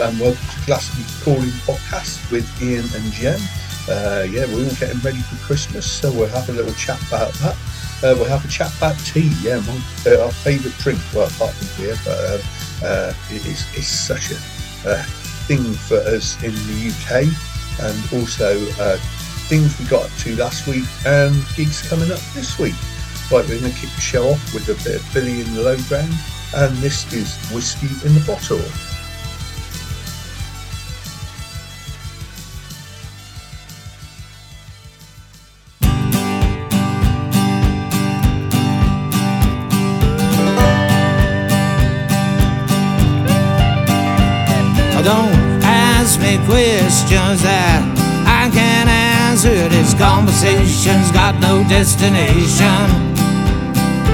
And welcome to Glastonbury Calling Podcast with Ian and Jem. Uh, yeah, we're all getting ready for Christmas, so we'll have a little chat about that. Uh, we'll have a chat about tea, yeah, my, uh, our favourite drink, well, apart from beer, but uh, uh, it is, it's such a thing for us in the UK, and also uh, things we got to last week and gigs coming up this week. Right, we're going to kick the show off with a bit of Billy in the Low Ground, and this is Whisky in the Bottle. Questions that I can't answer. This conversation's got no destination.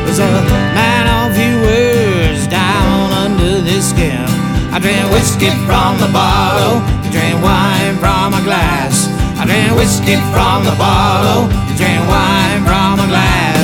There's a man of few words down under the skin. I drink whiskey from the bottle, you drink wine from a glass. I drink whiskey from the bottle, you drink wine from a glass.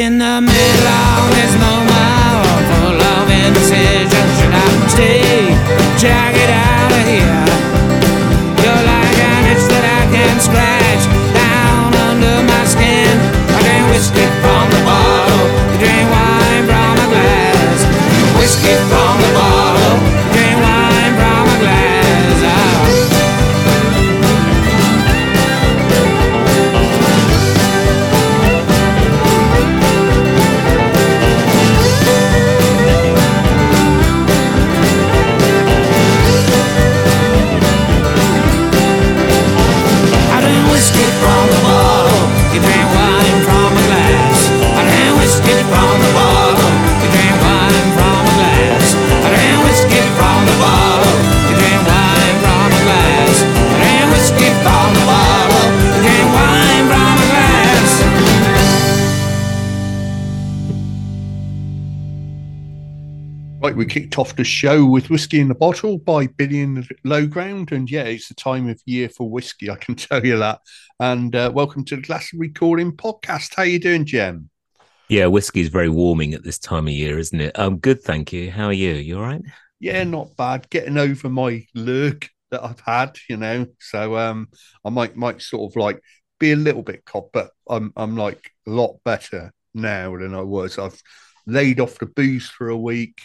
In the um, kicked off the show with Whisky in the Bottle by Billy in the Lowground. And yeah, it's the time of year for whiskey, I can tell you that. And uh, welcome to the Glastonbury Calling Podcast. How you doing, Jem? Yeah, whiskey is very warming at this time of year, isn't it? Um, good, thank you. How are you? You all right? Yeah, not bad. Getting over my lurk that I've had, you know. So um I might might sort of like be a little bit cop, but I'm I'm like a lot better now than I was. I've laid off the booze for a week,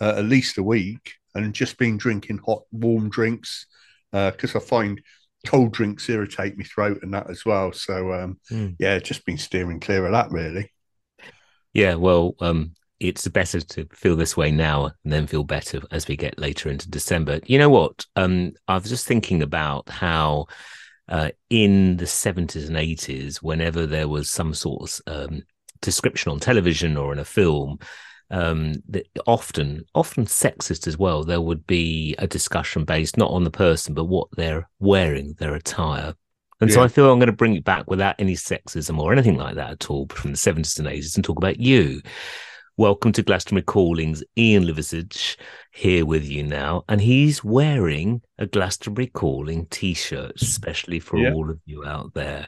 uh, at least a week, and just been drinking hot, warm drinks because I find cold drinks irritate my throat and that as well. So um Mm. yeah, just been steering clear of that really. Yeah, well, um, it's better to feel this way now and then feel better as we get later into December. You know what? Um, I was just thinking about how uh, in the 70s and 80s, whenever there was some sort of um, description on television or in a film, um, that often, often sexist as well, there would be a discussion based not on the person, but what they're wearing, their attire. And so I feel I'm going to bring it back without any sexism or anything like that at all but from the 70s and 80s and talk about you. Welcome to Glastonbury Callings. Ian Liversidge here with you now, and he's wearing a Glastonbury Calling t-shirt, especially for Yeah. all of you out there.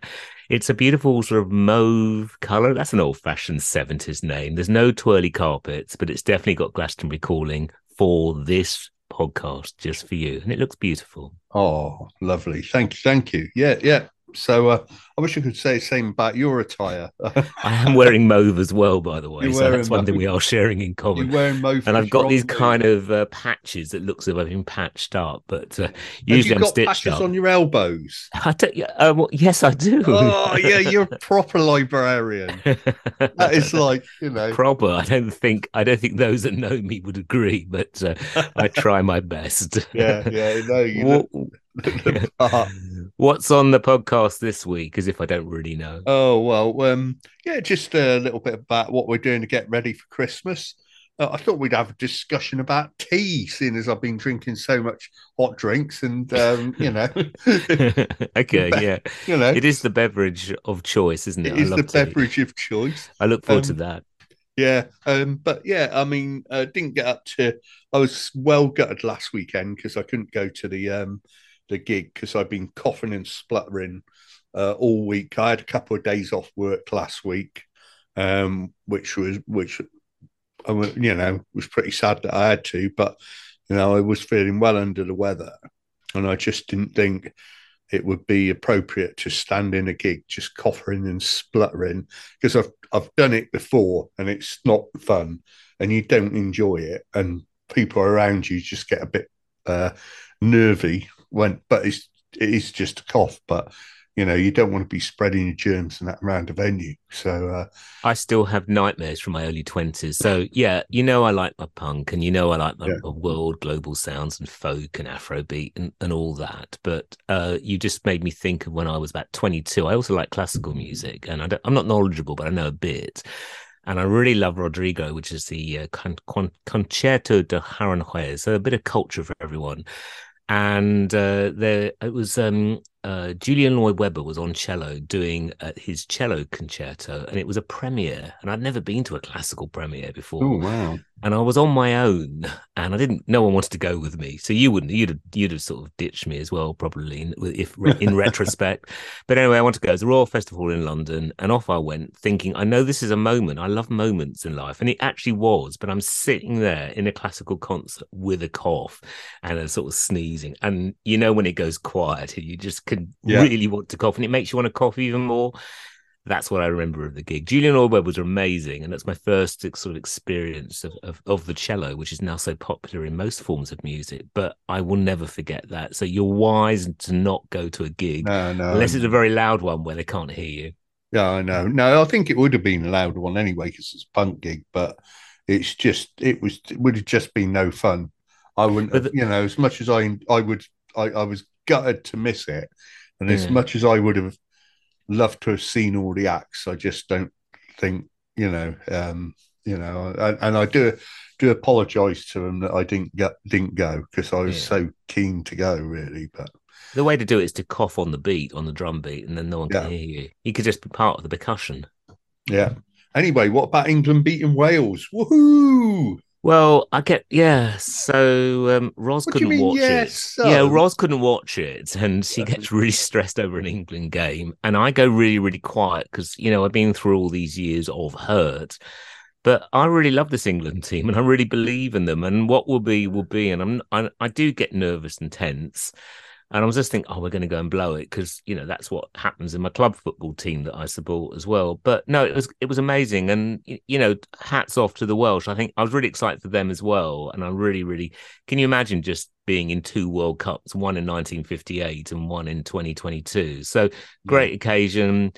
It's a beautiful sort of mauve color. That's an old-fashioned 70s name. There's no twirly carpets, but it's definitely got Glastonbury Calling for this podcast just for you, and it looks beautiful. Oh, lovely. Thank you. Thank you. Yeah, yeah. So uh, I wish I could say the same about your attire. I am wearing mauve as well, by the way. You're So that's one thing we are sharing in common. You're wearing mauve. and I've got these kind of uh, patches that looks as if I've been patched up, but uh, Have you I'm got stitched patches up. on your elbows? I don't, uh, well, yes, I do. Oh, yeah, you're a proper librarian. That is like, you know. proper. I don't think I don't think those that know me would agree, but uh, I try my best. Yeah, yeah, no, you the part. What's on the podcast this week? As if I don't really know. Oh well, um, yeah, just a little bit about what we're doing to get ready for Christmas. Uh, I thought we'd have a discussion about tea, seeing as I've been drinking so much hot drinks, and um, you know, okay, yeah, you know, it is the beverage of choice, isn't it? it I is love the tea. beverage of choice. I look forward to Um, that. Yeah, um, but yeah, I mean, I didn't get up to. I was well gutted last weekend because I couldn't go to the um the gig because I've been coughing and spluttering uh, all week. I had a couple of days off work last week, um, which was which you know was pretty sad that I had to, but you know I was feeling well under the weather, and I just didn't think it would be appropriate to stand in a gig just coughing and spluttering because I've I've done it before and it's not fun and you don't enjoy it and people around you just get a bit uh, nervy when but it's it is just a cough but you know you don't want to be spreading your germs and that around a venue so uh, I still have nightmares from my early twenties. So yeah, you know I like my punk, and you know I like my Yeah. my world global sounds and folk and Afrobeat and, and all that. But uh, you just made me think of when I was about twenty two. I also like classical music, and I don't, I'm not knowledgeable, but I know a bit. And I really love Rodrigo, which is the uh, con- con- Concerto de Aranjuez, so a bit of culture for everyone. And uh, there, it was um, uh, Julian Lloyd Webber was on cello doing uh, his cello concerto, and it was a premiere. And I'd never been to a classical premiere before oh wow and I was on my own, and I didn't. No one wanted to go with me, so you wouldn't. You'd have, you'd have sort of ditched me as well, probably, in- if in retrospect. But anyway, I want to go. It's the Royal Festival in London, and off I went, thinking, I know this is a moment. I love moments in life, and it actually was. But I'm sitting there in a classical concert with a cough and a sort of sneezing, and you know when it goes quiet, you just can Yeah. really want to cough, and it makes you want to cough even more that's what I remember of the gig. Julian Orwell was amazing, and that's my first sort of experience of, of, of the cello, which is now so popular in most forms of music. But I will never forget that. So you're wise to not go to a gig no no unless it's a very loud one where they can't hear you. yeah I know no I think it would have been a loud one anyway because it's a punk gig but it's just it was it would have just been no fun I wouldn't the- you know as much as I I would I, I was gutted to miss it and as much as I would have loved to have seen all the acts I just don't think you know um you know and, and I do do apologize to them that I didn't get didn't go because I was Yeah. so keen to go really but The way to do it is to cough on the beat, on the drum beat, and then no one can Yeah. hear you. You could just be part of the percussion. yeah anyway what about England beating Wales woohoo Well, I get yeah. So um, Ros What couldn't mean, watch it. Yeah, so? Ros couldn't watch it, and she gets really stressed over an England game. And I go really, really quiet because you know I've been through all these years of hurt. But I really love this England team, and I really believe in them. And what will be will be. And I'm I, I do get nervous and tense. And I was just thinking, oh, we're going to go and blow it because you know that's what happens in my club football team that I support as well. But no, it was it was amazing, and you know, hats off to the Welsh. I think I was really excited for them as well, and I'm really, really can you imagine just being in two World Cups, one in 1958 and one in 2022. So great occasion.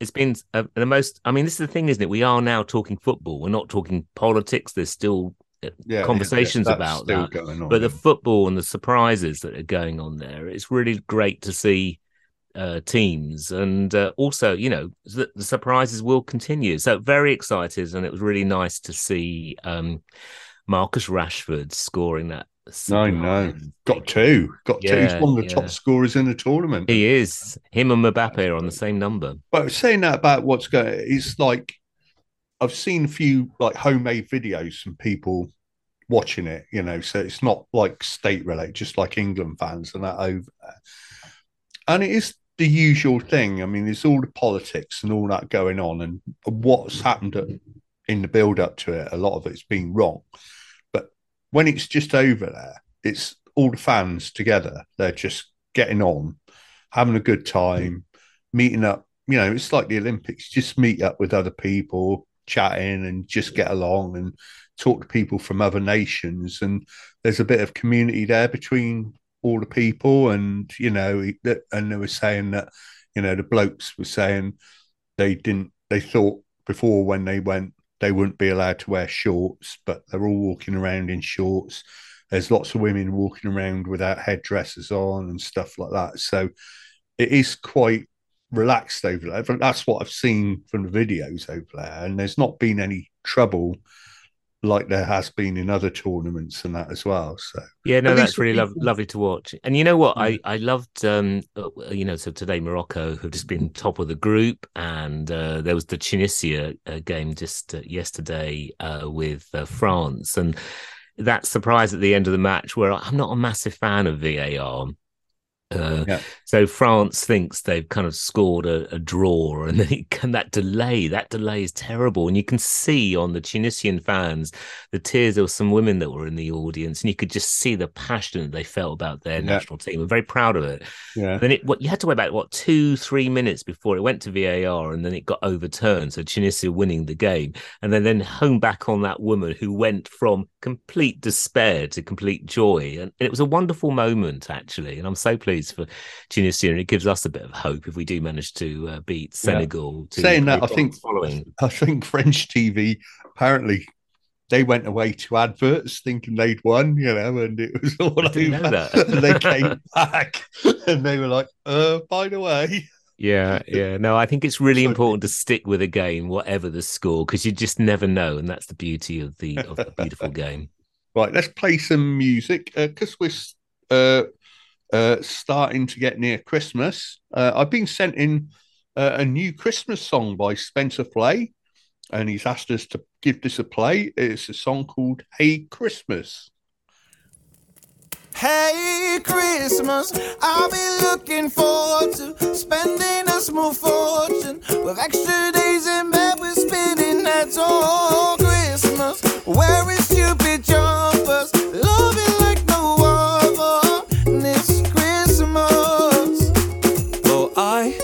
It's been a, the most. I mean, this is the thing, isn't it? We are now talking football. We're not talking politics. There's still yeah, conversations that's about that. on. but the football and the surprises that are going on there, it's really great to see uh, teams, and uh, also, you know, the, the surprises will continue. So very excited, and it was really nice to see um, Marcus Rashford scoring that. I know. sublime got two, got two. Yeah, He's one of the yeah. top scorers in the tournament. He is him and Mbappe are on the same number. But saying that about what's going, it's like I've seen a few like homemade videos from people watching it, you know, so it's not like state related, just like England fans and that over there. And it is the usual thing. I mean, there's all the politics and all that going on, and what's happened in the build up to it. A lot of it's been wrong, but when it's just over there, it's all the fans together. They're just getting on, having a good time, meeting up. You know, it's like the Olympics. Just meet up with other people, chatting, and just get along and talk to people from other nations. And there's a bit of community there between all the people. And you know, and they were saying that, you know, the blokes were saying they didn't. They thought before when they went they wouldn't be allowed to wear shorts, but they're all walking around in shorts. There's lots of women walking around without headdresses on and stuff like that. So it is quite relaxed over there. But that's what I've seen from the videos over there. And there's not been any trouble like there has been in other tournaments and that as well. So yeah, no, that's really lo- lovely to watch. And you know what, mm. I I loved um uh, you know so today Morocco have just been top of the group, and uh, there was the Tunisia uh, game just uh, yesterday uh, with uh, France, and that surprise at the end of the match where I'm not a massive fan of VAR. Uh, yeah. So France thinks they've kind of scored a, a draw, and then it, and that delay, that delay is terrible. And you can see on the Tunisian fans the tears of some women that were in the audience, and you could just see the passion that they felt about their yeah. national team. We're very proud of it. Yeah. Then it, what you had to wait about what two, three minutes before it went to VAR, and then it got overturned. So Tunisia winning the game, and then then home back on that woman who went from complete despair to complete joy, and, and it was a wonderful moment actually. And I'm so pleased for Tunisia, and it gives us a bit of hope if we do manage to uh, beat Senegal. Yeah. Saying that, I think following. I think French TV apparently they went away to adverts thinking they'd won, you know, and it was all over. and they came back and they were like, uh, by the way. Yeah, yeah. No, I think it's really important to stick with a game, whatever the score, because you just never know, and that's the beauty of the of the beautiful game. Right, let's play some music because uh, we're uh, uh, starting to get near Christmas, uh, I've been sent in uh, a new Christmas song by Spencer Fley, and he's asked us to give this a play. It's a song called Hey Christmas. Hey Christmas, I'll be looking forward to spending a small fortune with extra days in bed We're spinning that's all Christmas. Wearing stupid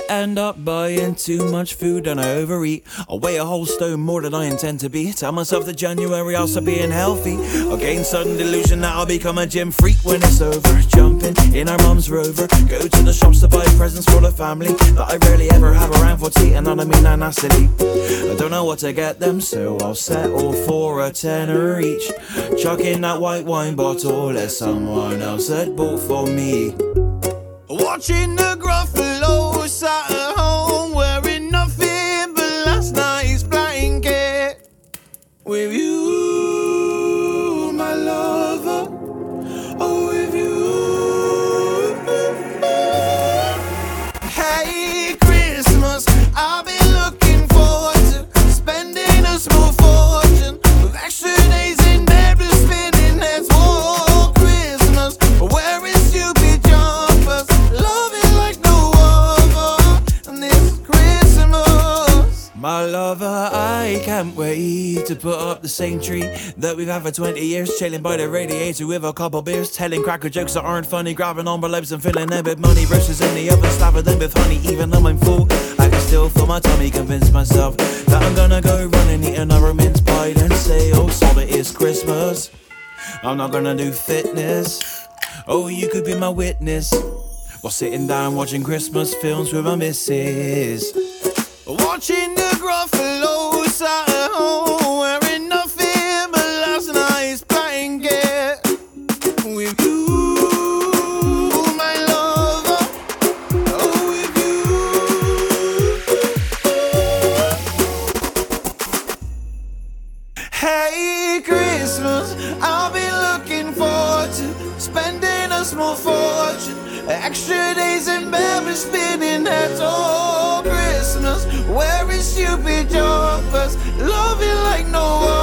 end up buying too much food and I overeat. I weigh a whole stone more than I intend to be. Tell myself that January I'll start being healthy. I gain sudden delusion that I'll become a gym freak when it's over. Jumping in our mum's rover. Go to the shops to buy presents for the family that I rarely ever have around for tea and I don't mean anacity. I don't know what to get them, so I'll settle for a tenner each. Chuck in that white wine bottle, let someone else had bought for me. Watching the With you, to put up the same tree that we've had for 20 years. Chilling by the radiator with a couple beers, telling cracker jokes that aren't funny, grabbing envelopes and filling them with money. Roosters in the oven, slapping them with honey. Even though I'm full, I can still feel my tummy. Convince myself that I'm gonna go run and eat another mince pie. Then say, oh, so it is Christmas. I'm not gonna do fitness. Oh, you could be my witness. While sitting down watching Christmas films with my missus. Watching the Gruffalo small fortune. Extra days in with spinning heads all. Where is stupid jumpers? Love it like no other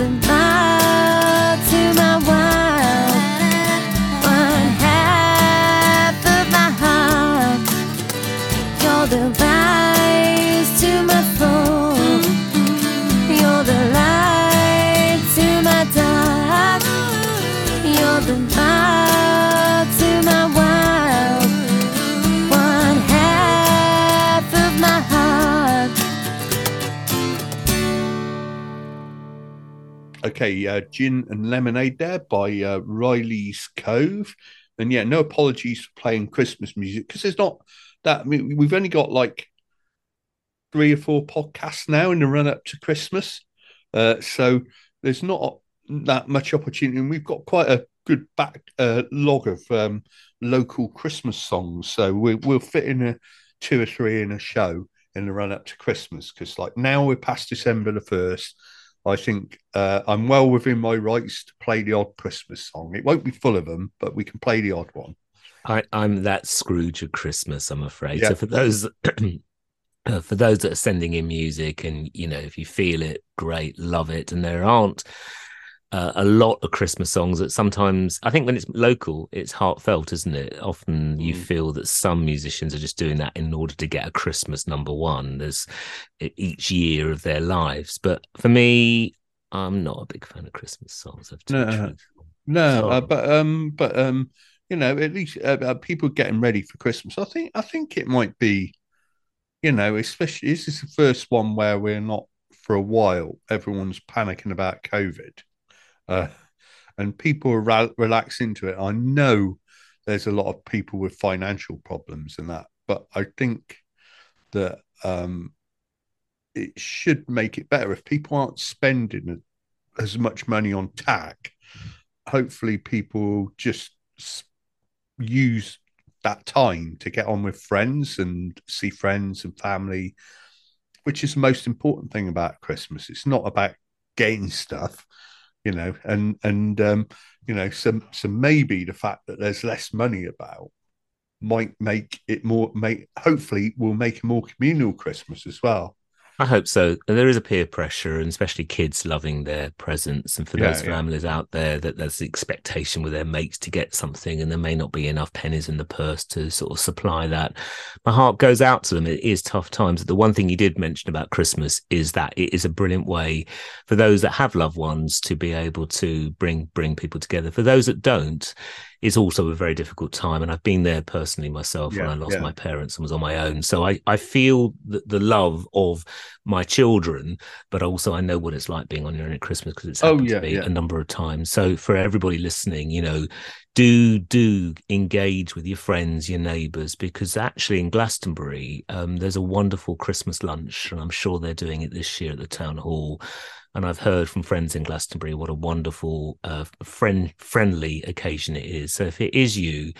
You're Okay, uh, Gin and Lemonade there by uh, Riley's Cove. And yeah, no apologies for playing Christmas music because there's not that. I mean, we've only got like three or four podcasts now in the run up to Christmas. Uh, so there's not that much opportunity. And we've got quite a good back uh, log of um, local Christmas songs. So we, we'll fit in a two or three in a show in the run up to Christmas because, like, now we're past December the 1st. I think uh, I'm well within my rights to play the odd Christmas song. It won't be full of them, but we can play the odd one. I, I'm that Scrooge of Christmas, I'm afraid. Yeah. So for those uh, for those that are sending in music, and you know, if you feel it, great, love it. And there aren't uh, a lot of Christmas songs that sometimes I think when it's local, it's heartfelt, isn't it? Often you Mm. feel that some musicians are just doing that in order to get a Christmas number one. There's each year of their lives, but for me, I'm not a big fan of Christmas songs. No. No, uh, but um, but um, you know, at least uh, uh, people getting ready for Christmas. I think I think it might be, you know, especially is this is the first one where we're not for a while. Everyone's panicking about COVID, uh, and people ra- relax into it. I know there's a lot of people with financial problems and that, but I think that um, it should make it better if people aren't spending as much money on tack hopefully people just use that time to get on with friends and see friends and family, which is the most important thing about Christmas. It's not about getting stuff, you know, and and um, you know, some so maybe the fact that there's less money about might make it more make hopefully will make a more communal Christmas as well. I hope so. There is a peer pressure, and especially kids loving their presents. And for Yeah, those yeah. families out there, that there's the expectation with their mates to get something, and there may not be enough pennies in the purse to sort of supply that. My heart goes out to them. It is tough times. The one thing you did mention about Christmas is that it is a brilliant way for those that have loved ones to be able to bring bring people together. For those that don't, it's also a very difficult time. And I've been there personally myself when I lost yeah. my parents and was on my own. So I, I feel the, the love of my children, but also I know what it's like being on your own at Christmas because it's Oh, happened yeah, to me yeah. a number of times. So for everybody listening, you know, do do engage with your friends, your neighbours, because actually in Glastonbury, um, there's a wonderful Christmas lunch, and I'm sure they're doing it this year at the town hall. And I've heard from friends in Glastonbury what a wonderful, uh, friend friendly occasion it is. So if it is you,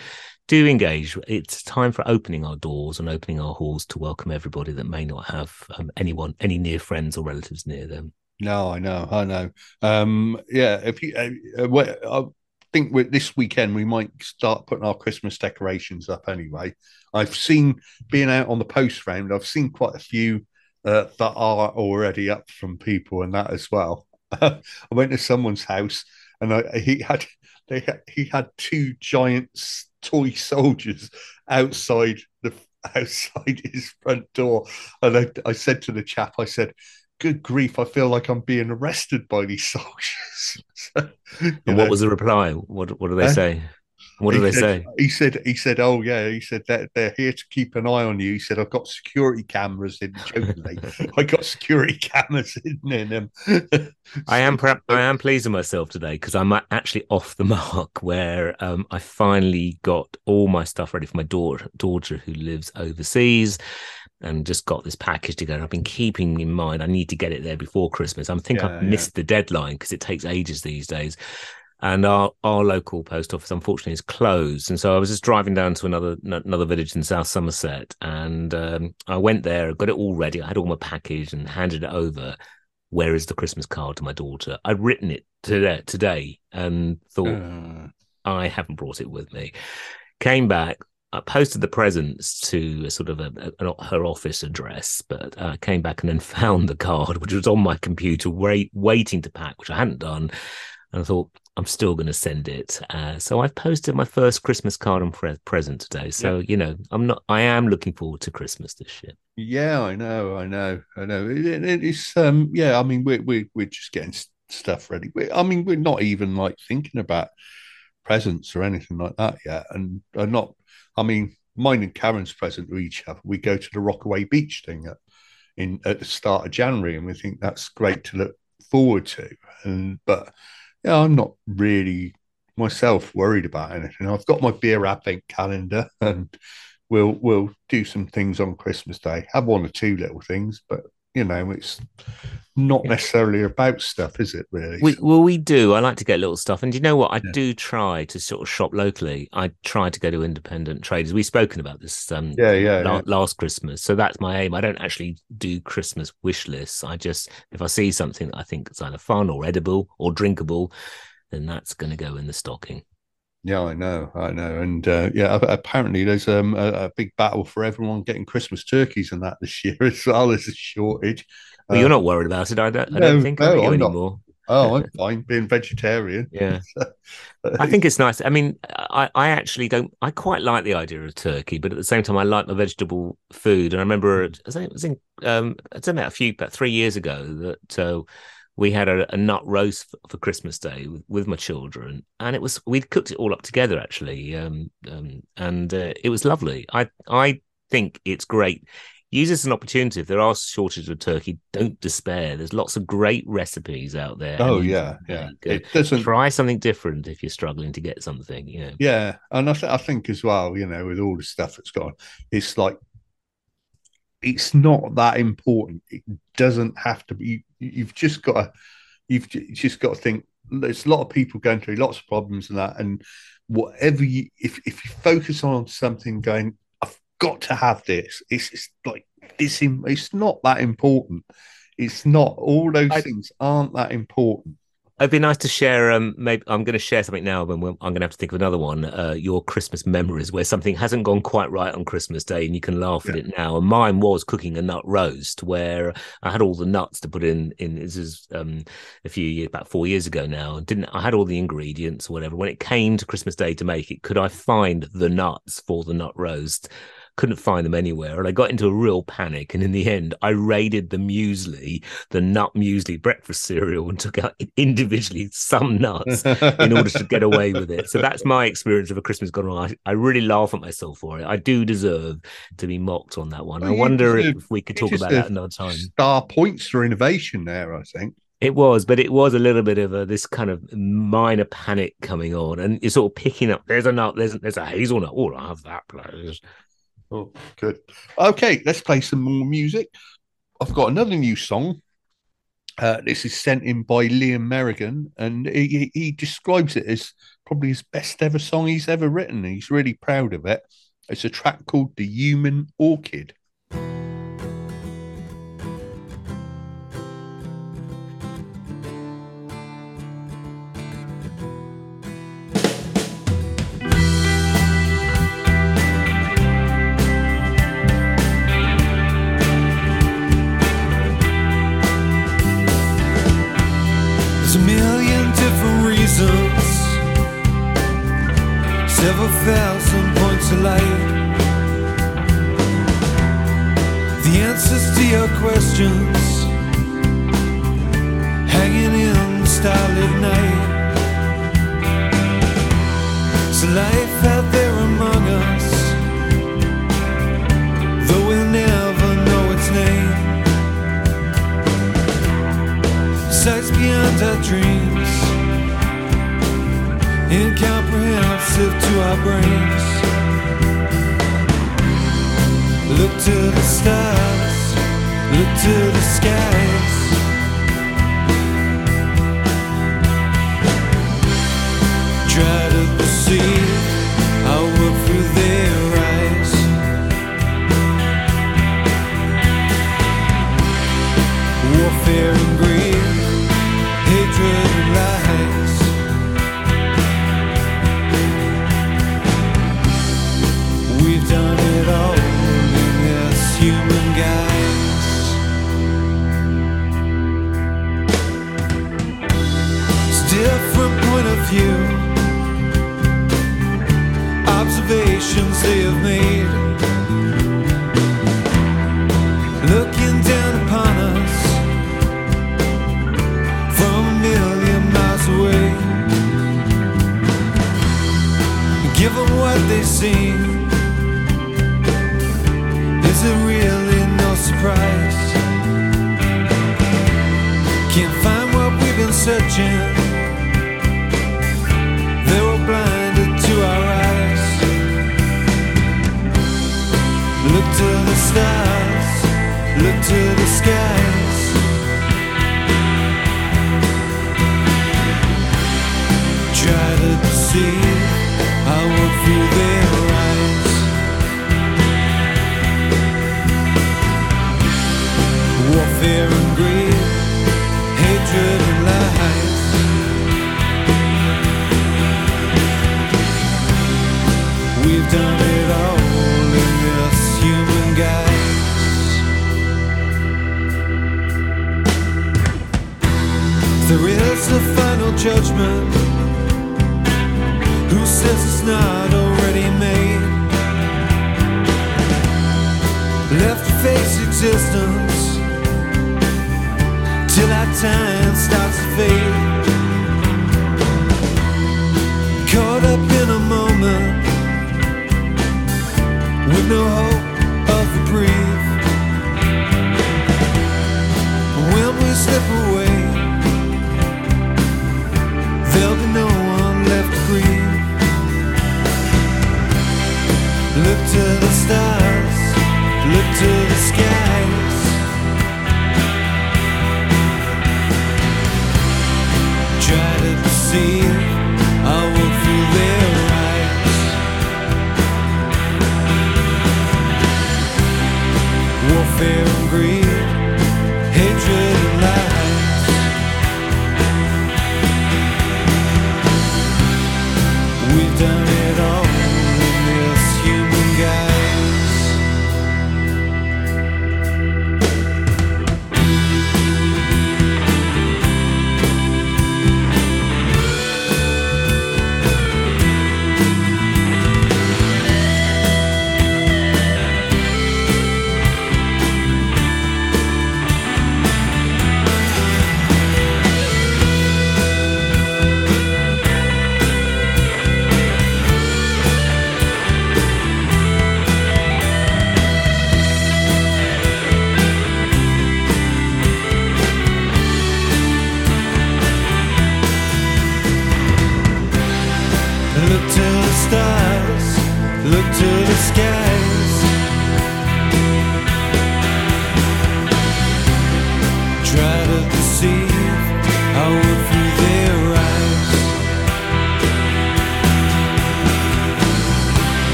do engage. It's time for opening our doors and opening our halls to welcome everybody that may not have um, anyone, any near friends or relatives near them. No, I know, I know. Um, yeah, if you, uh, uh, well, I think this weekend we might start putting our Christmas decorations up. Anyway, I've seen being out on the post round. I've seen quite a few uh, that are already up from people and that as well. I went to someone's house and I, he had they he had two giant toy soldiers outside the outside his front door, and I, I said to the chap, I said good grief, I feel like I'm being arrested by these soldiers. So, And know, what was the reply? What What do they Huh? say? What do he they said, say? He said, he said, oh yeah, he said that they're here to keep an eye on you. He said, I've got security cameras in jokingly. I got security cameras in, in them. I am pre- I am pleasing myself today because I'm actually off the mark. Where um, I finally got all my stuff ready for my daughter, daughter who lives overseas, and just got this package together. I've been keeping in mind I need to get it there before Christmas. I think Yeah, I've yeah. missed the deadline because it takes ages these days. And our, our local post office, unfortunately, is closed. And so I was just driving down to another another village in South Somerset, and um, I went there, got it all ready. I had all my package and handed it over where is the Christmas card to my daughter? I'd written it today, today and thought Uh, I haven't brought it with me. Came back, I posted the presents to a sort of a, a- her office address, but uh, came back and then found the card, which was on my computer, wait, waiting to pack, which I hadn't done. And I thought I'm still going to send it. Uh, so I've posted my first Christmas card and pre- present today. So you know, I'm not. I am looking forward to Christmas this year. yeah, I know, I know, I know. It, it- it's um, yeah. I mean, we're we're we're just getting stuff ready. We, I mean, we're not even like thinking about presents or anything like that yet, and are not. I mean, mine and Karen's present to each other. We go to the Rockaway Beach thing at in at the start of January, and we think that's great to look forward to. And but yeah, I'm not really myself worried about anything. I've got my beer advent calendar, and we'll we'll do some things on Christmas Day. Have one or two little things, but you know, it's not necessarily about stuff, is it? Really? We, well, we do. I like to get little stuff, and you know what? I Yeah. do try to sort of shop locally. I try to go to independent traders. We've spoken about this um, yeah, yeah, la- yeah. last Christmas, so that's my aim. I don't actually do Christmas wish lists. I just, if I see something that I think is either fun or edible or drinkable, then that's going to go in the stocking. Yeah, I know, I know, and uh, yeah, apparently there's um, a, a big battle for everyone getting Christmas turkeys and that this year as well. There's a shortage. But Uh, you're not worried about it. I don't. I don't think no, I'm not. anymore. Oh, I'm fine being vegetarian. Yeah. I think it's nice. I mean, I, I actually don't. I quite like the idea of turkey, but at the same time, I like my vegetable food. And I remember, I think it was in, um, I don't know, a few, about three years ago that uh, we had a, a nut roast for, for Christmas Day with, with my children, and it was we'd cooked it all up together actually, um, um, and uh, it was lovely. I I think it's great. Use this as an opportunity. If there are shortages of turkey, don't despair. There's lots of great recipes out there. Oh yeah, yeah. It doesn't. try something different if you're struggling to get something you know Yeah, and I, th- I think as well, you know, with all the stuff that's gone, it's like it's not that important. It doesn't have to be. you- You've just got to, you've just got to think there's a lot of people going through lots of problems and that, and whatever you, if if you focus on something, going, I've got to have this. It's, it's like it's in, it's not that important. It's not. All those I- things aren't that important. It'd be nice to share. Um, maybe I'm going to share something now, but I'm going to have to think of another one. Uh, your Christmas memories, where something hasn't gone quite right on Christmas Day, and you can laugh at it now. And mine was cooking a nut roast, where I had all the nuts to put in. In this is um, a few years, about four years ago now. and Didn't I had all the ingredients or whatever. When it came to Christmas Day to make it, could I find the nuts for the nut roast? Couldn't find them anywhere, and I got into a real panic. And in the end, I raided the muesli, the nut muesli breakfast cereal, and took out individually some nuts in order to get away with it. So that's my experience of a Christmas gone wrong. I, I really laugh at myself for it. I do deserve to be mocked on that one. Well, I wonder deserve- if we could talk about that another time. Star points for innovation there, I think. It was, but it was a little bit of a this kind of minor panic coming on, and you're sort of picking up. There's a nut. There's there's a hazelnut. Oh, I have that, please. Oh, good. Okay, let's play some more music. I've got another new song. Uh, this is sent in by Liam Merrigan, and he, he- he describes it as probably his best ever song he's ever written. He's really proud of it. It's a track called The Human Orchid. Can't find what we've been searching.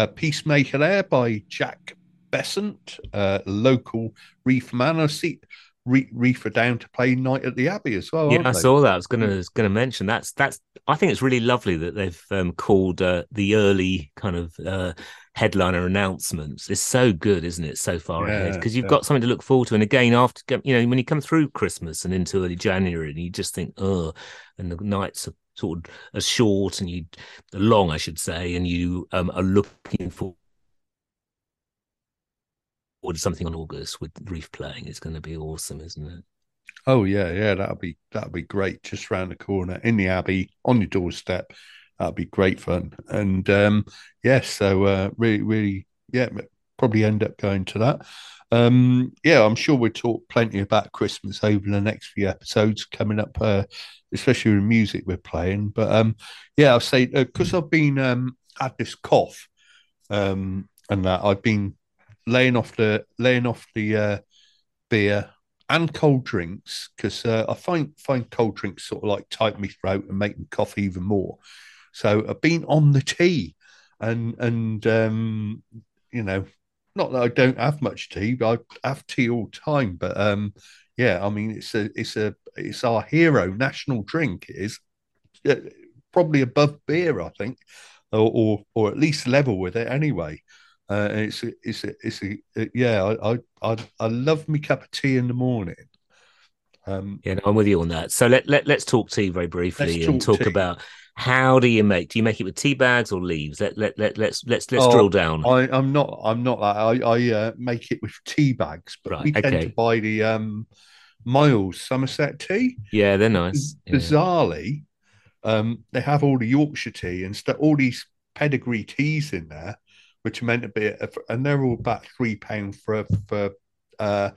Uh, Peacemaker there by Jack Bessent, uh, local reefer man. I see Re- Reefer down to play Night at the Abbey as well. yeah, I saw that. I was gonna was gonna mention that's that's. I think it's really lovely that they've um, called uh, the early kind of uh, headliner announcements. It's so good, isn't it? So far ahead because you've yeah. got something to look forward to. And again, after you know when you come through Christmas and into early January, and you just think, oh, and the nights are sort of as short and you long, I should say, and you um, are looking for. Or something on August with Reef playing is going to be awesome, isn't it? Oh yeah, yeah, that'll be that'll be great. Just round the corner in the Abbey on your doorstep. That'll be great fun. And um, yes, so uh, really, really, yeah, probably end up going to that. Um, yeah, I'm sure we'll talk plenty about Christmas over the next few episodes coming up, uh, especially with music we're playing. But um, yeah, I'll say because I've been um, had this cough um, and that I've been laying off the laying off the uh, beer and cold drinks because uh, I find find cold drinks sort of like tighten my throat and make me cough even more. So I've been on the tea, and and um, you know, not that I don't have much tea, but I have tea all the time. But um, yeah, I mean, it's a it's a it's our hero national drink. It is Uh, probably above beer, I think, or or, or at least level with it anyway. Uh, it's a, it's a, it's a, yeah. I, I I I love me cup of tea in the morning. Um, Yeah, no, I'm with you on that. So let, let let's talk tea very briefly Let's and talk talk tea. about how do you make? Do you make it with tea bags or leaves? Let let let let's let's let's Oh, drill down. I, I'm not. I'm not that. I, I uh, make it with tea bags, but Right, we tend to buy the um, Miles Somerset tea. yeah, they're nice. Yeah. Bizarrely, um, they have all the Yorkshire tea and stuff, all these pedigree teas in there, which are meant to be, and they're all about three pound for for uh,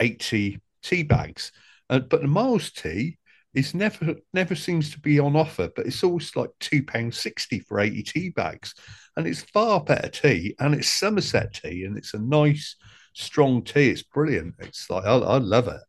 eighty tea bags. Uh, but the Miles tea is never never seems to be on offer, but it's always like two pound sixty for eighty tea bags, and it's far better tea, and it's Somerset tea, and it's a nice strong tea. It's brilliant. It's like I, I love it.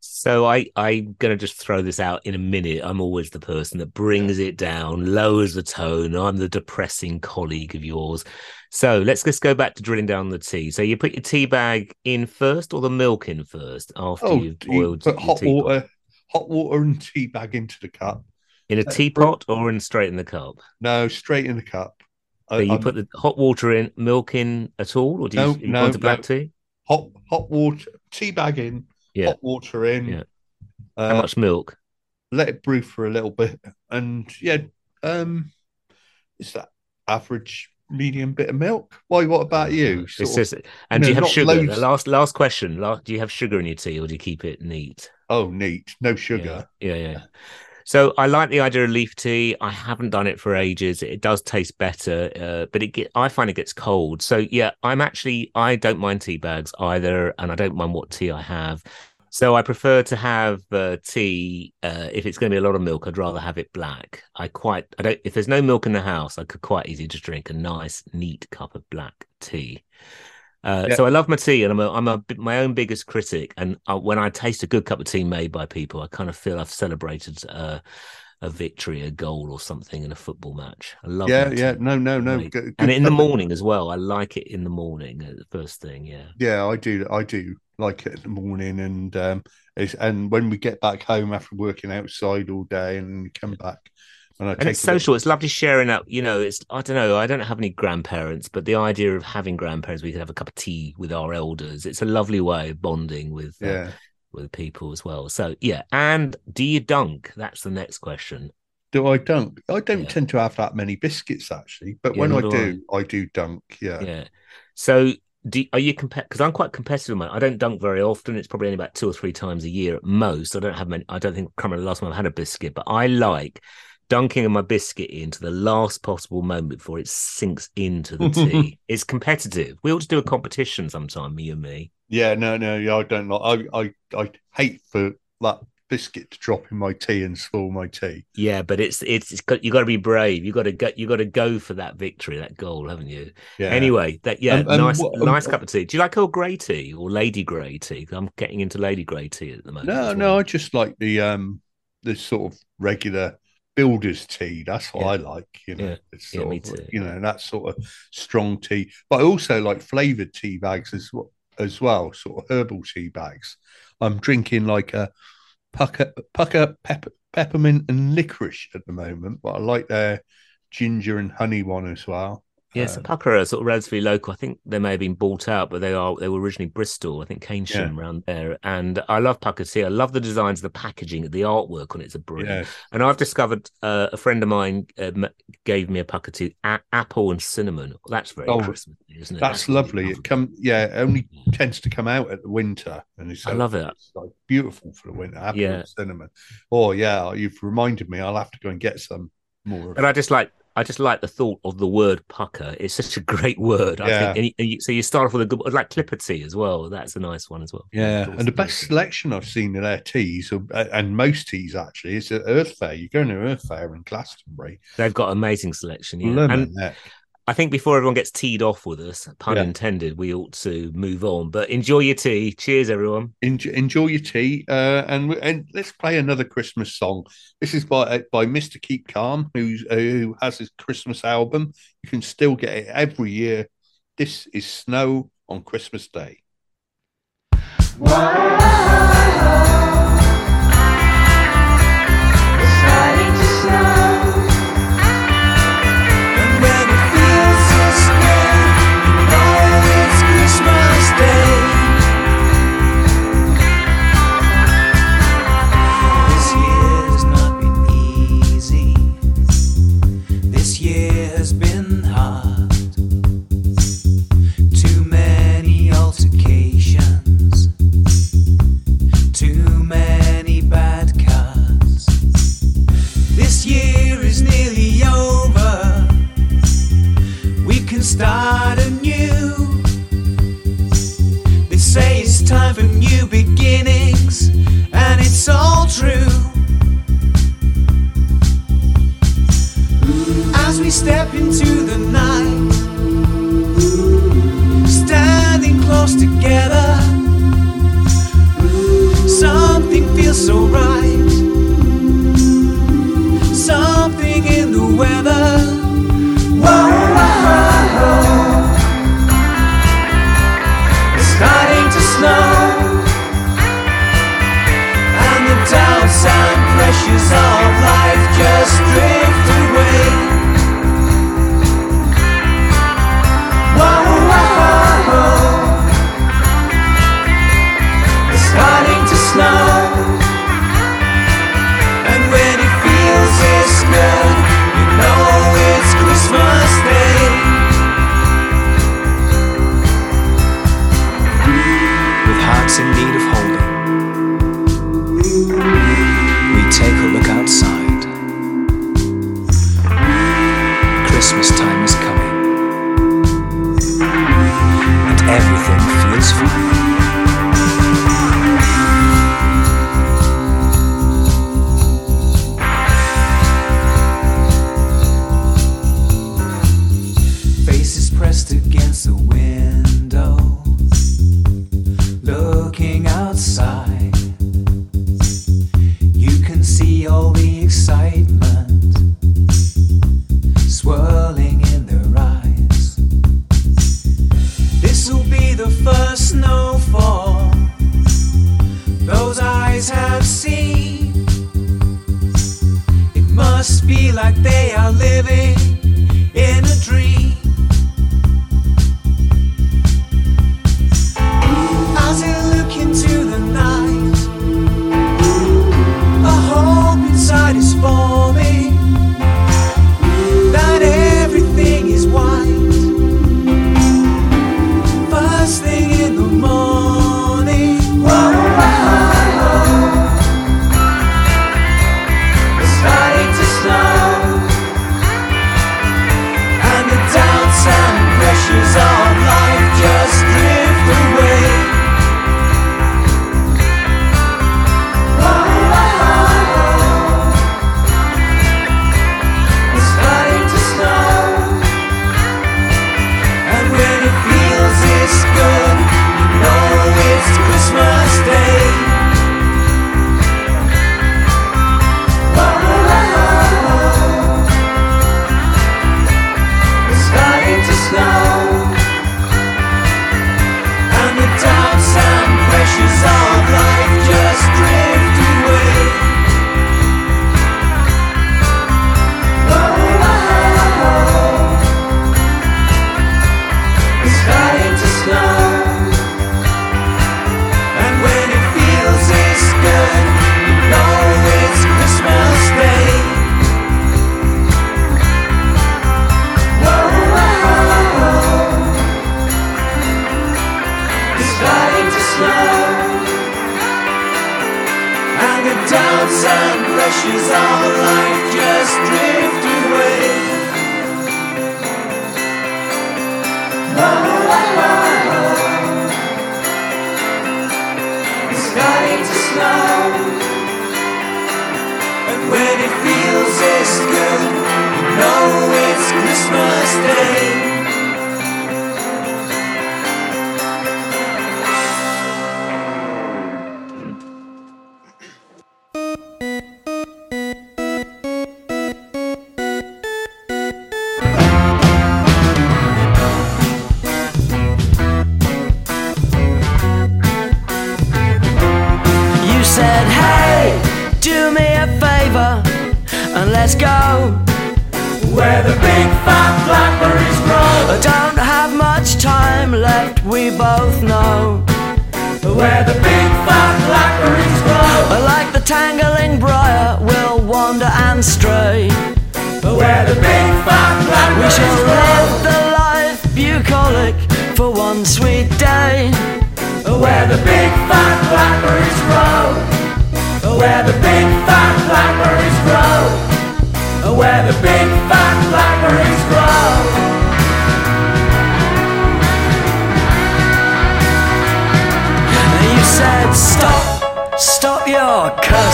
So I I'm gonna just throw this out in a minute. I'm always the person that brings it down, lowers the tone. I'm the depressing colleague of yours. So let's just go back to drilling down the tea. So you put your tea bag in first, or the milk in first after Oh, you've you boiled put your hot water, hot water and tea bag into the cup. in a Uh, teapot or in straight in the cup. No, straight in the cup. So you I'm- put the hot water in, milk in at all, or do you, No, you no, into black no. tea? hot hot water, tea bag in, Yeah. hot water in. Yeah. Uh, How much milk? Let it brew for a little bit, and yeah, um, it's that average medium bit of milk. Why? What about you? It's Sort of- just, and know, do you have sugar? loads- last last question. Last, do you have sugar in your tea, or do you keep it neat? Oh, neat, no sugar. Yeah, yeah, yeah. So I like the idea of leaf tea. I haven't done it for ages. It does taste better, uh, but it get, I find it gets cold. So yeah, I'm actually I don't mind tea bags either, and I don't mind what tea I have. So I prefer to have uh, tea. Uh, if it's going to be a lot of milk, I'd rather have it black. I quite I don't. If there's no milk in the house, I could quite easily just drink a nice, neat cup of black tea. Uh, Yeah. So I love my tea, and I'm a, I'm a my own biggest critic. And uh, when I taste a good cup of tea made by people, I kind of feel I've celebrated uh, a victory, a goal, or something in a football match. I love it. Yeah, yeah, no, no, no. Good- good and in the morning as well. I like it in the morning, uh, the first thing. Yeah. Yeah, I do. I do like it in the morning, and um, it's, and when we get back home after working outside all day, and come back, and I and it's social. It's lovely sharing out. You know, it's I don't know. I don't have any grandparents, but the idea of having grandparents, we could have a cup of tea with our elders. It's a lovely way of bonding with uh, Yeah. with people as well. So yeah. And do you dunk? That's the next question. Do I dunk? I don't Yeah. tend to have that many biscuits actually, but Yeah, when I do do, I. do dunk. Yeah. Yeah. So do are you compet? Because I'm quite competitive. Man. I don't dunk very often. It's probably only about two or three times a year at most. I don't have many. I don't think. I can't remember the last time I've had a biscuit, but I like dunking my biscuit into the last possible moment before it sinks into the tea. it's competitive. We ought to do a competition sometime, me and me. Yeah, no, no, yeah, I don't like. I, I, I hate for that biscuit to drop in my tea and spoil my tea. Yeah, but it's it's, it's got, you got to be brave. You got to go. You got to go for that victory, that goal, haven't you? Yeah. Anyway, that yeah, Um, um, nice, um, nice cup of tea. Do you like Earl Grey tea or Lady Grey tea? I'm getting into Lady Grey tea at the moment. no, as no. I just like the um, the sort of regular builder's tea. That's what Yeah. I like. You know, Yeah. Yeah, me of, too. you know, that sort of strong tea. But I also like flavored tea bags as well, as well, sort of herbal tea bags. I'm drinking like a Pukka, Pukka, pepper, peppermint, and licorice at the moment, but I like their ginger and honey one as well. Yes, Uh, Pukka are sort of relatively local. I think they may have been bought out, but they are they were originally Bristol, I think Keynsham around there. And I love Pukka tea. I love the designs, the packaging, the artwork on it's a brilliant. yeah, And I've discovered uh, a friend of mine um, gave me a Pukka tea, a- apple and cinnamon. That's very Oh, Christmas, isn't it? that's lovely. It come, yeah, it only tends to come out at the winter, and it's I love it. It's like beautiful for the winter. Apple Yeah. and cinnamon. Oh yeah, you've reminded me. I'll have to go and get some more. And I just like I just like the thought of the word Pukka. It's such a great word. I Yeah. think. And you, so you start off with a good like Clipperty as well. That's a nice one as well. Yeah, and the best selection I've seen in their teas, um, and most teas actually, is at Earthfare. You go to Earthfare in Glastonbury, They've got amazing selection. Yeah. And. I think before everyone gets teed off with us, pun Yeah. intended, we ought to move on. But enjoy your tea. Cheers, everyone. enjoy, enjoy your tea, uh, and and let's play another Christmas song. This is by uh, by Mister Keep Calm, who's uh, who has his Christmas album. You can still get it every year. This is Snow on Christmas Day. And true. As we step into the night, standing close together, something feels so right something in the weather. Of life just drift look outside.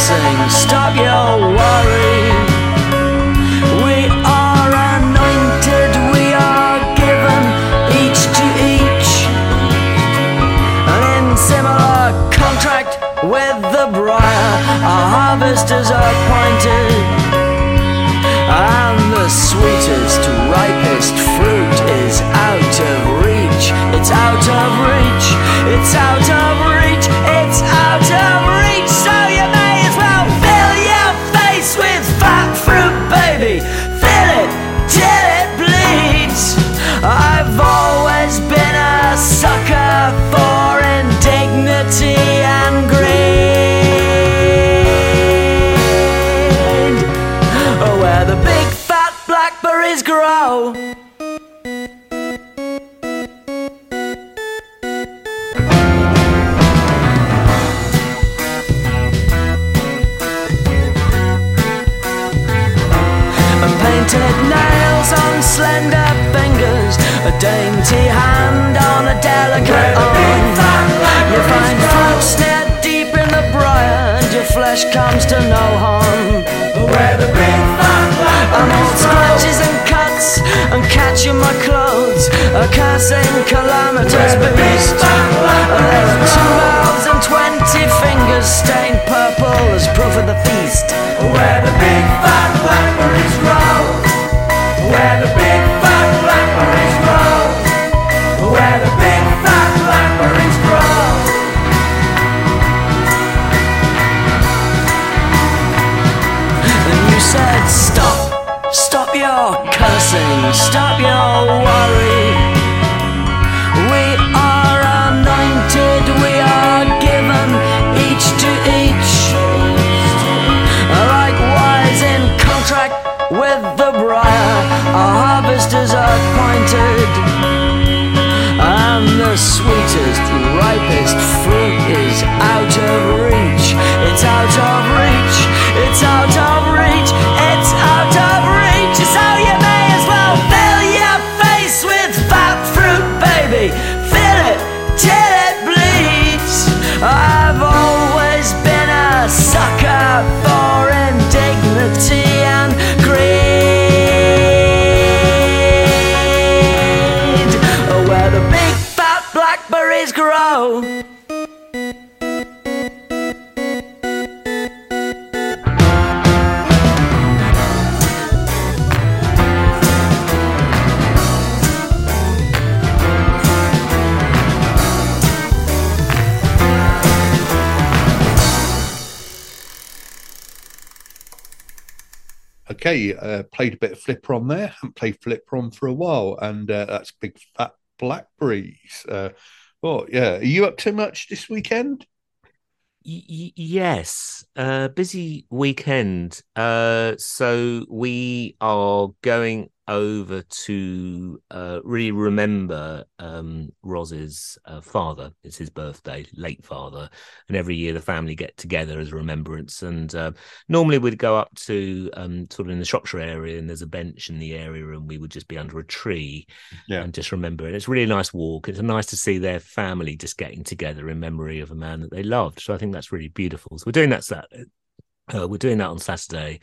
stop your worry. We are anointed, we are given each to each, and in similar contract with the briar, our harvest is. you my clothes. A cursing calamitous beast Two mouths and twenty fingers Stained purple as proof of the feast. Where the big fat blackberries stop your worry. We are anointed, we are given each to each. Likewise, in contract with the briar, our harvesters are appointed. And the sweetest, ripest fruit is out of reach, it's out of reach. Uh, played a bit of Flipron there. Haven't played Flipron for a while, and uh, that's big fat blackberries. Uh, oh yeah, are you up too much this weekend? Y- yes, uh, busy weekend. Uh, so we are going over to uh, really remember um, Roz's uh, father. It's his birthday, late father, and every year the family get together as a remembrance. And uh, normally we'd go up to um, sort of in the Shropshire area, and there's a bench in the area, and we would just be under a tree Yeah. and just remember it. It's a really nice walk. It's nice to see their family just getting together in memory of a man that they loved. So I think that's really beautiful. So we're doing that. Uh, we're doing that on Saturday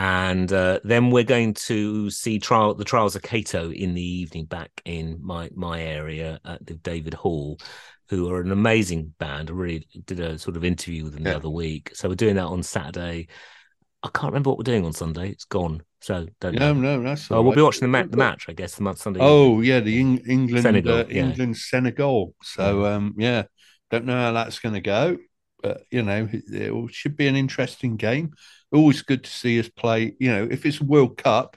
and uh, then we're going to see trial the trials of Cato in the evening back in my my area at the David Hall, who are an amazing band. I really did a sort of interview with them Yeah. the other week, so we're doing that on Saturday. I can't remember what we're doing on Sunday. It's gone, so don't No, know. no, that's Oh, all we'll be watching the, ma- the match, I guess, the month Sunday. Oh yeah, the Eng- England Senegal, uh, yeah. England Senegal. So um, yeah, don't know how that's going to go, but you know it, it should be an interesting game. Always good to see us play. You know, if it's a World Cup,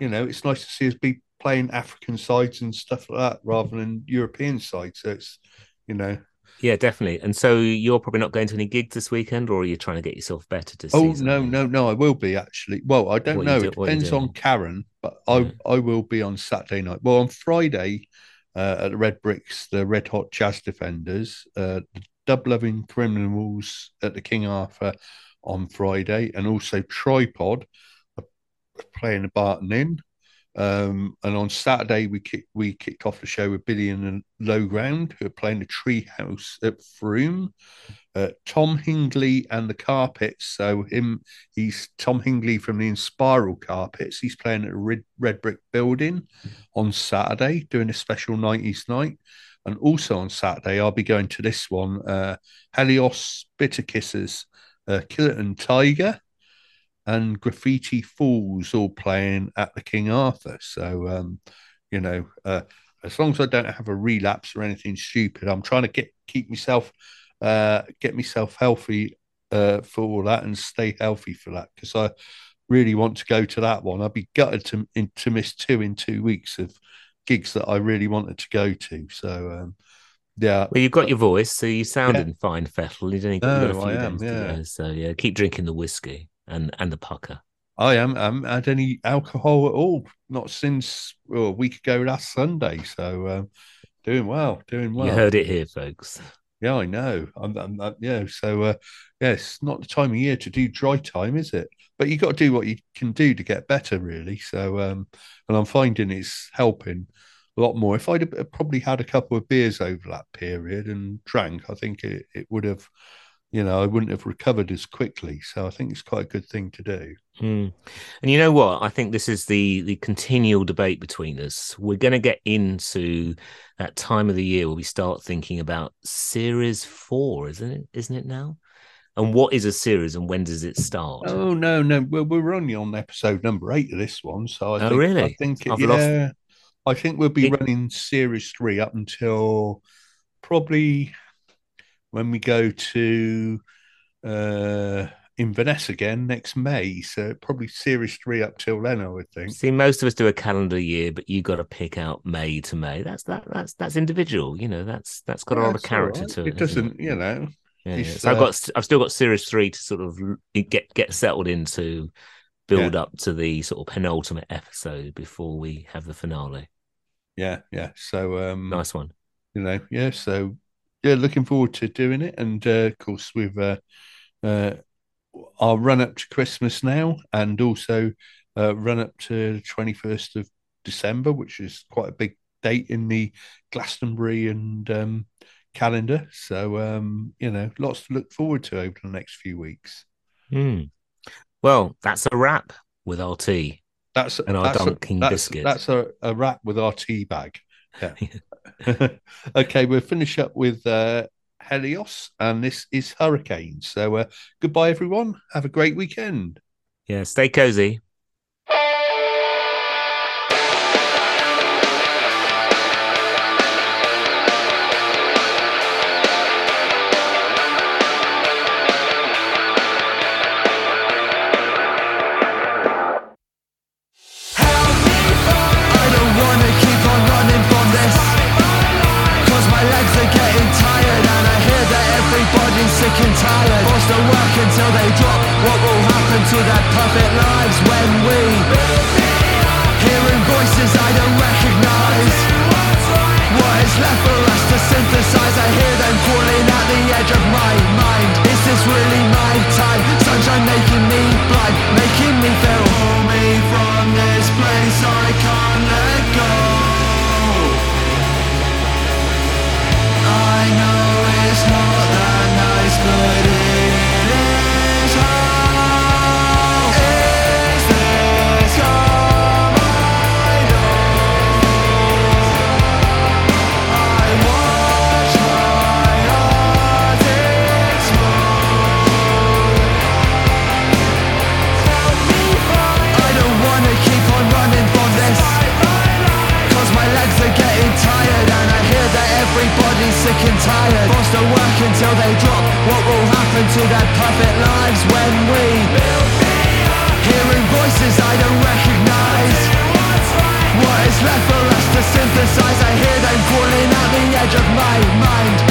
you know it's nice to see us be playing African sides and stuff like that rather than European sides. So it's you know. yeah, definitely. And so you're probably not going to any gigs this weekend, or are you trying to get yourself better to? See? Oh no, no, no! I will be actually. Well, I don't What know. do- it depends on? Karen, but Yeah. I I will be on Saturday night. Well, on Friday uh, at the Red Bricks, the Red Hot Jazz Defenders, uh, the Dub Loving Criminals at the King Arthur on Friday, and also Tripod playing the Barton Inn. Um, and on Saturday we kick, we kicked off the show with Billy and the Low Ground, who are playing the Treehouse at Frome. Uh, Tom Hingley and the Carpets. So him, he's Tom Hingley from the Inspiral Carpets. He's playing at the Red, Red Brick Building on Saturday, doing a special 90s night. And also on Saturday, I'll be going to this one, uh, Hellios Bitter Kissers, uh, Killerton Tiger, and Graffiti Fools all playing at the King Arthur. So, um, you know, uh, as long as I don't have a relapse or anything stupid, I'm trying to get keep myself uh, get myself healthy uh, for all that and stay healthy for that because I really want to go to that one. I'd be gutted to in, to miss two in two weeks of gigs that I really wanted to go to. So um, yeah, Well, you've got your voice, so you sound Yeah. in fine fettle. You've only got, No, a few I am, days yeah. to go. So yeah, keep drinking the whiskey and and the Pukka. I am. I haven't had any alcohol at all, not since well, a week ago last Sunday. So um, doing well, doing well. You heard it here, folks. Yeah, I know. I'm, I'm, i yeah. So, uh, yeah, not the time of year to do dry time, is it? But you got to do what you can do to get better, really. So, um, and I'm finding it's helping a lot more. If I'd have probably had a couple of beers over that period and drank, I think it, it would have, you know, I wouldn't have recovered as quickly. So I think it's quite a good thing to do. Mm. And you know what? I think this is the the continual debate between us. We're going to get into that time of the year where we start thinking about series four, isn't it? Isn't it now? And what is a series and when does it start? Oh no, no. Well, we're only on episode number eight of this one, so I Oh, think really? I think it, I've lost- yeah, I think we'll be It- running series three up until probably when we go to uh Inverness again next May. So probably series three up till then, I would think. See, most of us do a calendar year, but you got to pick out May to May. That's that. That's that's individual. You know, that's that's got a lot of character right. to it. It doesn't, you know. Yeah, yeah. So I've uh, got I've still got series three to sort of get get settled into, build up to the sort of penultimate episode before we have the finale. Yeah, yeah. So um Nice one. you know, yeah. So yeah, looking forward to doing it, and uh, of course we've uh, uh, our run up to Christmas now, and also uh, run up to the twenty first of December, which is quite a big date in the Glastonbury and um, calendar. So um, you know, lots to look forward to over the next few weeks. Hmm. Well, that's a wrap with our tea. That's And our that's Dunking a, that's, biscuit. That's a, a wrap with our tea bag. Yeah. okay, we'll finish up with uh, Hellios, and this is Hurricane. So, uh, goodbye, everyone. Have a great weekend. Yeah, stay cozy. My mind